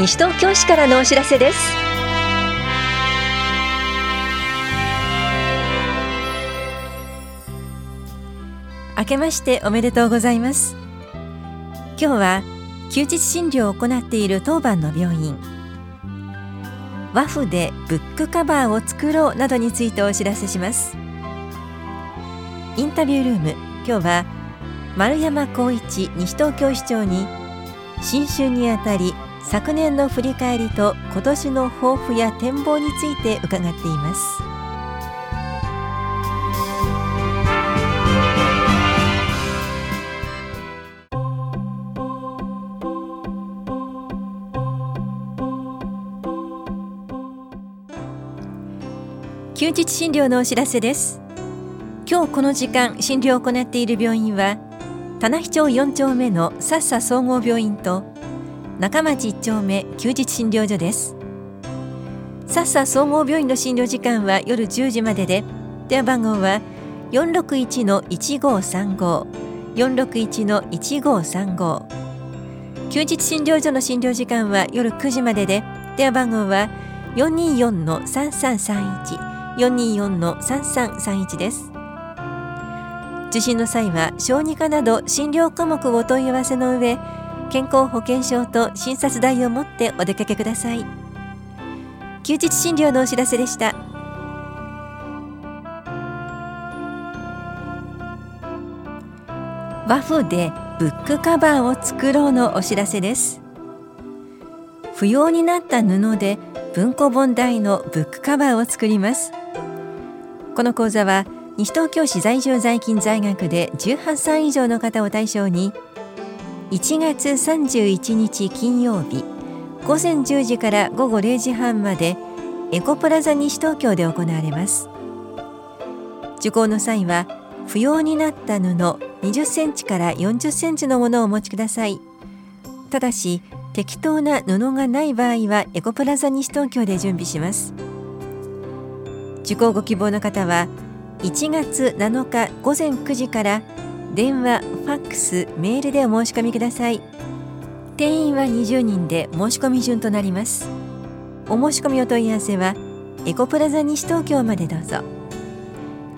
西東京市からのお知らせです。明けましておめでとうございます。今日は休日診療を行っている当番の病院。和風でブックカバーを作ろうなどについてお知らせします。インタビュールーム今日は丸山光一西東京市長に新春にあたり昨年の振り返りと今年の抱負や展望について伺っています。休日診療のお知らせです。今日この時間診療を行っている病院は棚比町4丁目のさっさ総合病院と中町1丁目休日診療所です。さっさ総合病院の診療時間は夜10時までで電話番号は461-1535 461-1535休日診療所の診療時間は夜9時までで電話番号は424-3331 424-3331です。受診の際は小児科など診療科目をお問い合わせの上健康保険証と診察代を持ってお出かけください。休日診療のお知らせでした。和風でブックカバーを作ろうのお知らせです。不要になった布で文庫本大のブックカバーを作ります。この講座は西東京市在住在勤在学で18歳以上の方を対象に1月31日金曜日午前10時から午後0時半までエコプラザ西東京で行われます。受講の際は不要になった布20センチから40センチのものをお持ちください。ただし適当な布がない場合はエコプラザ西東京で準備します。受講ご希望の方は1月7日午前9時から電話、ファックス、メールでお申し込みください。定員は20人で申し込み順となります。お申し込みお問い合わせはエコプラザ西東京までどうぞ。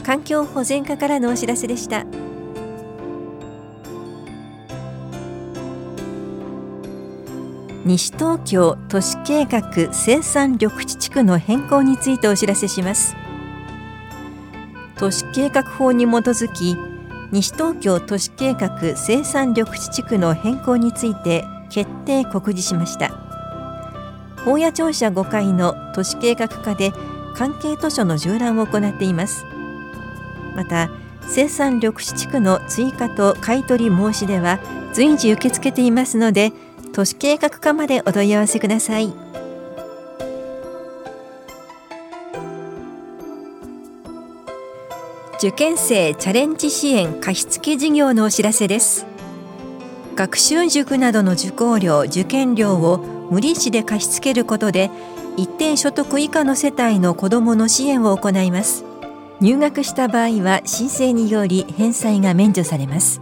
環境保全課からのお知らせでした。西東京都市計画生産緑地地区の変更についてお知らせします。都市計画法に基づき西東京都市計画生産緑地地区の変更について決定告示しました。法屋庁舎5階の都市計画課で関係図書の縦覧を行っています。また生産緑地地区の追加と買取申し出は随時受け付けていますので都市計画課までお問い合わせください。受験生チャレンジ支援貸付事業のお知らせです。学習塾などの受講料受験料を無利子で貸し付けることで一定所得以下の世帯の子どもの支援を行います。入学した場合は申請により返済が免除されます。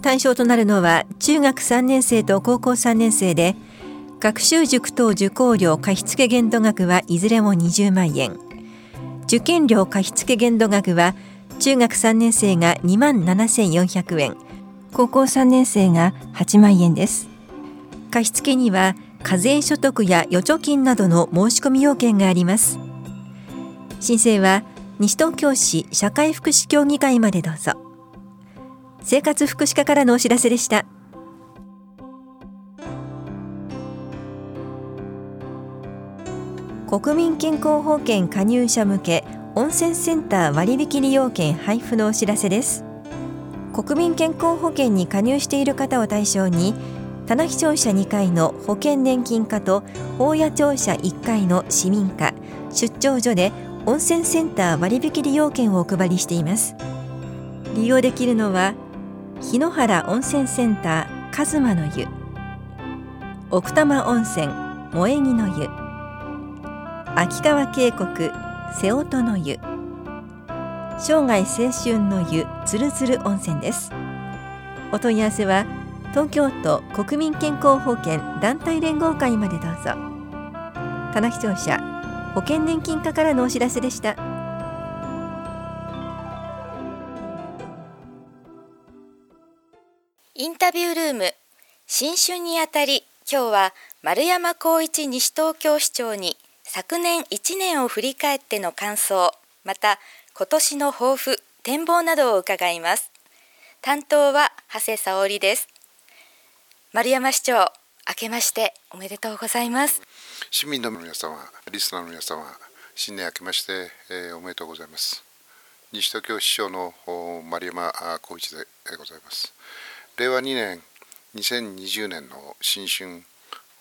対象となるのは中学3年生と高校3年生で学習塾等受講料貸付限度額はいずれも20万円。受験料貸付限度額は中学3年生が2万7400円。高校3年生が8万円です。貸付には課税所得や預貯金などの申し込み要件があります。申請は西東京市社会福祉協議会までどうぞ。生活福祉課からのお知らせでした。国民健康保険加入者向け温泉センター割引利用券配布のお知らせです。国民健康保険に加入している方を対象に棚視庁舎2階の保険年金課と大谷庁舎1階の市民課出張所で温泉センター割引利用券をお配りしています。利用できるのは日野原温泉センターカズマの湯奥多摩温泉萌木の湯秋川渓谷瀬音の湯。生涯青春の湯つるつる温泉です。お問い合わせは東京都国民健康保険団体連合会までどうぞ。棚視聴者保険年金課からのお知らせでした。インタビュールーム新春にあたり今日は丸山光一西東京市長に昨年1年を振り返っての感想また今年の抱負展望などを伺います。担当は長谷沙織です。丸山市長明けましておめでとうございます。市民の皆様リスナーの皆様新年明けまして、えー、おめでとうございます。西東京市長の丸山光一でございます。令和2年2020年の新春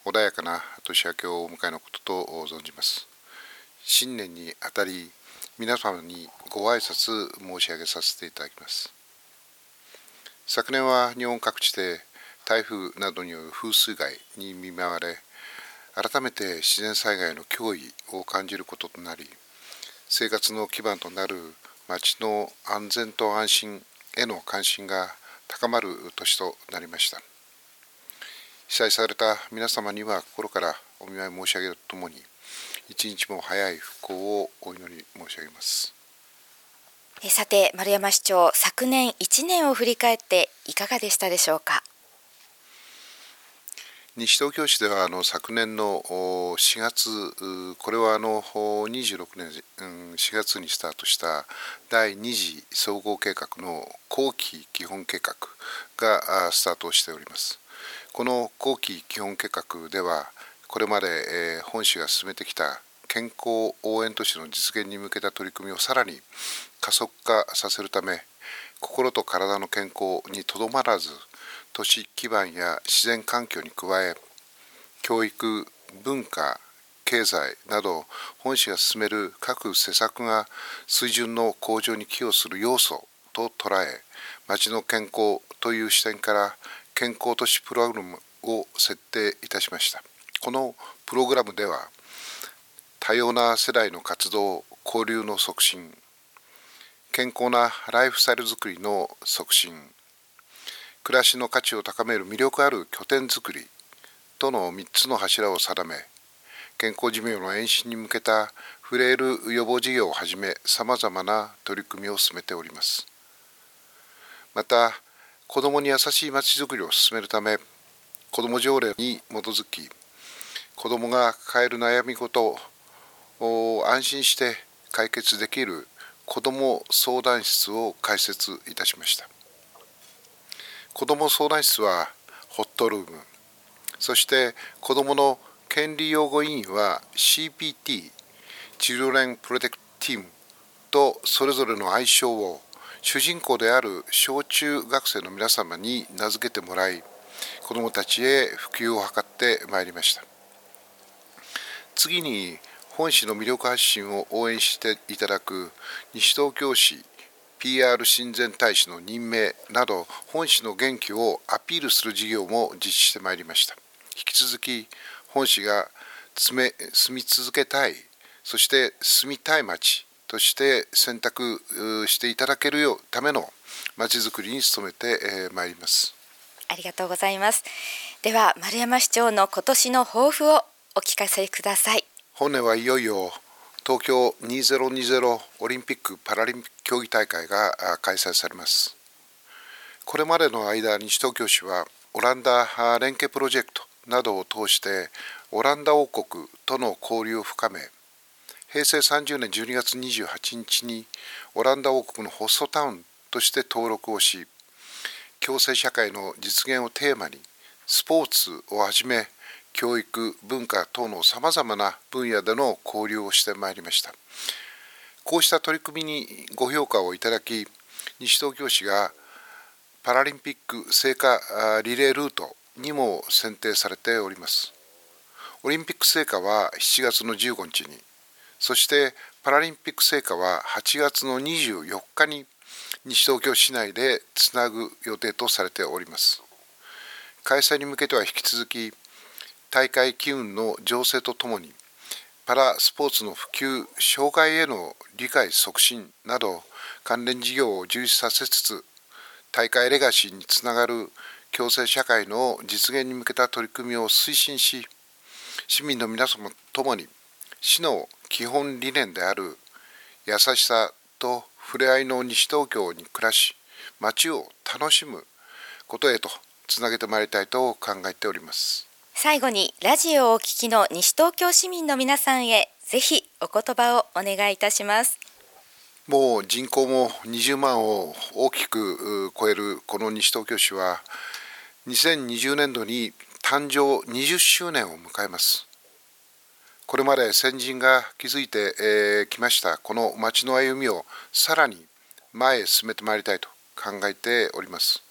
穏やかな年明けをお迎えのことと存じます。新年にあたり皆様にご挨拶申し上げさせていただきます。昨年は日本各地で台風などによる風水害に見舞われ改めて自然災害の脅威を感じることとなり生活の基盤となる町の安全と安心への関心が高まる年となりました。災された皆様には心からお見舞い申し上げるとともに一日も早い復興をお祈り申し上げます。さて丸山市長昨年1年を振り返っていかがでしたでしょうか？西東京市ではあの昨年の4月これはあの26年4月にスタートした第2次総合計画の後期基本計画がスタートしておりますこの後期基本計画ではこれまで本市が進めてきた健康応援都市の実現に向けた取り組みをさらに加速化させるため心と体の健康にとどまらず都市基盤や自然環境に加え教育文化経済など本市が進める各施策が水準の向上に寄与する要素と捉え町の健康という視点から健康都市プログラムを設定いたしました。このプログラムでは多様な世代の活動交流の促進健康なライフスタイルづくりの促進暮らしの価値を高める魅力ある拠点づくりとの3つの柱を定め健康寿命の延伸に向けたフレイル予防事業をはじめさまざまな取り組みを進めております。また子どもに優しいまちづくりを進めるため子ども条例に基づき子どもが抱える悩み事を安心して解決できる子ども相談室を開設いたしました。子ども相談室はホットルーム。そして子どもの権利擁護委員は CPT チルレンプロテクティームとそれぞれの愛称を主人公である小中学生の皆様に名付けてもらい子どもたちへ普及を図ってまいりました。次に本市の魅力発信を応援していただく西東京市 PR 親善大使の任命など本市の元気をアピールする事業も実施してまいりました。引き続き本市が住み続けたいそして住みたい町として選択していただけるようためのまちづくりに努めてまいります。ありがとうございます。では丸山市長の今年の抱負をお聞かせください。本年はいよいよ東京2020オリンピック・パラリンピック競技大会が開催されます。これまでの間、西東京市はオランダ連携プロジェクトなどを通してオランダ王国との交流を深め、平成30年12月28日にオランダ王国のホストタウンとして登録をし、共生社会の実現をテーマにスポーツをはじめ教育文化等のさまざまな分野での交流をしてまいりました。こうした取り組みにご評価をいただき西東京市がパラリンピック聖火リレールートにも選定されております。オリンピック聖火は7月の15日にそしてパラリンピック聖火は8月の24日に西東京市内でつなぐ予定とされております。開催に向けては引き続き大会機運の情勢とともにパラスポーツの普及障害への理解促進など関連事業を充実させつつ大会レガシーにつながる共生社会の実現に向けた取り組みを推進し市民の皆様ともに市の基本理念である優しさと触れ合いの西東京に暮らし街を楽しむことへとつなげてまいりたいと考えております。最後にラジオをお聞きの西東京市民の皆さんへぜひお言葉をお願いいたします。もう人口も20万を大きく超えるこの西東京市は2020年度に誕生20周年を迎えますこれまで先人が築いてきましたこの町の歩みをさらに前へ進めてまいりたいと考えております。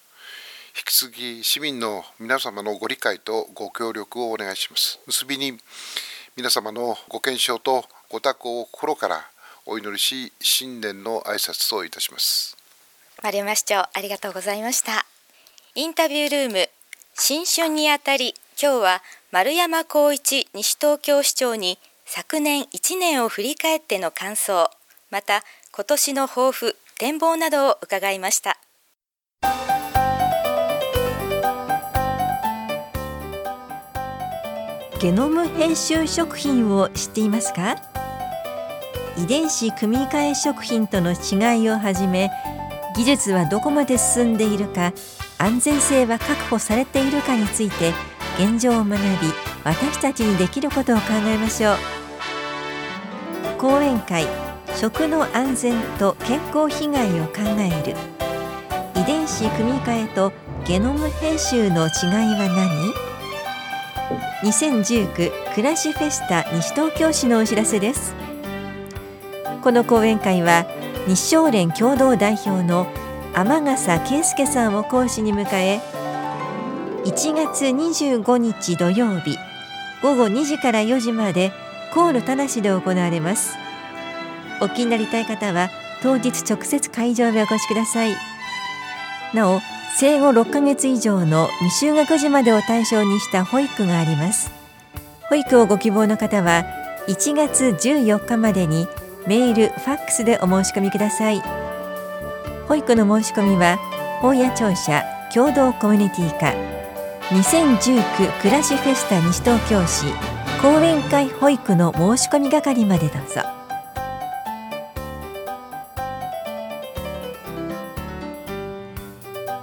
引き続き市民の皆様のご理解とご協力をお願いします。結びに皆様のご健勝とご多幸を心からお祈りし新年の挨拶といたします。丸山市長ありがとうございました。インタビュールーム新春にあたり今日は丸山光一西東京市長に昨年1年を振り返っての感想また今年の抱負展望などを伺いました。ゲノム編集食品を知っていますか？遺伝子組み換え食品との違いをはじめ技術はどこまで進んでいるか安全性は確保されているかについて現状を学び私たちにできることを考えましょう。講演会食の安全と健康被害を考える。遺伝子組み換えとゲノム編集の違いは何？2019暮らしフェスタ西東京市のお知らせです。この講演会は日照連共同代表の天笠圭介さんを講師に迎え1月25日土曜日午後2時から4時までコールただしで行われますお気になりたい方は当日直接会場へお越しくださいなお生後6ヶ月以上の未就学児までを対象にした保育があります保育をご希望の方は1月14日までにメール、ファックスでお申し込みください保育の申し込みは法や庁舎共同コミュニティ課2019暮らしフェスタ西東京市講演会保育の申し込み係までどうぞ。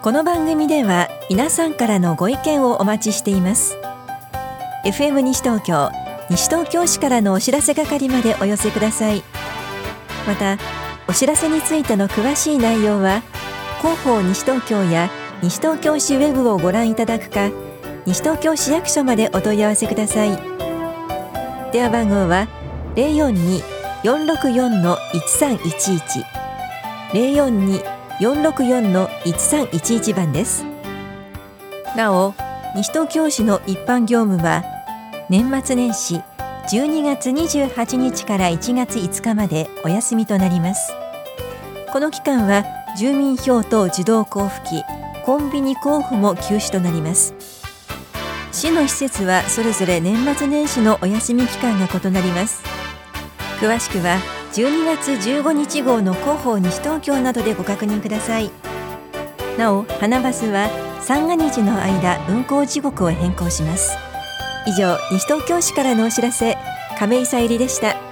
この番組では皆さんからのご意見をお待ちしています。FM 西東京西東京市からのお知らせ係までお寄せください。またお知らせについての詳しい内容は広報西東京や西東京市ウェブをご覧いただくか西東京市役所までお問い合わせください。電話番号は042-464の1311 042-464の1311番です。なお西東京市の一般業務は年末年始12月28日から1月5日までお休みとなります。この期間は住民票等自動交付機コンビニ交付も休止となります。市の施設はそれぞれ年末年始のお休み期間が異なります。詳しくは12月15日号の広報西東京などでご確認ください。なお花バスは三が日の間運行時刻を変更します。以上西東京市からのお知らせ亀井さゆりでした。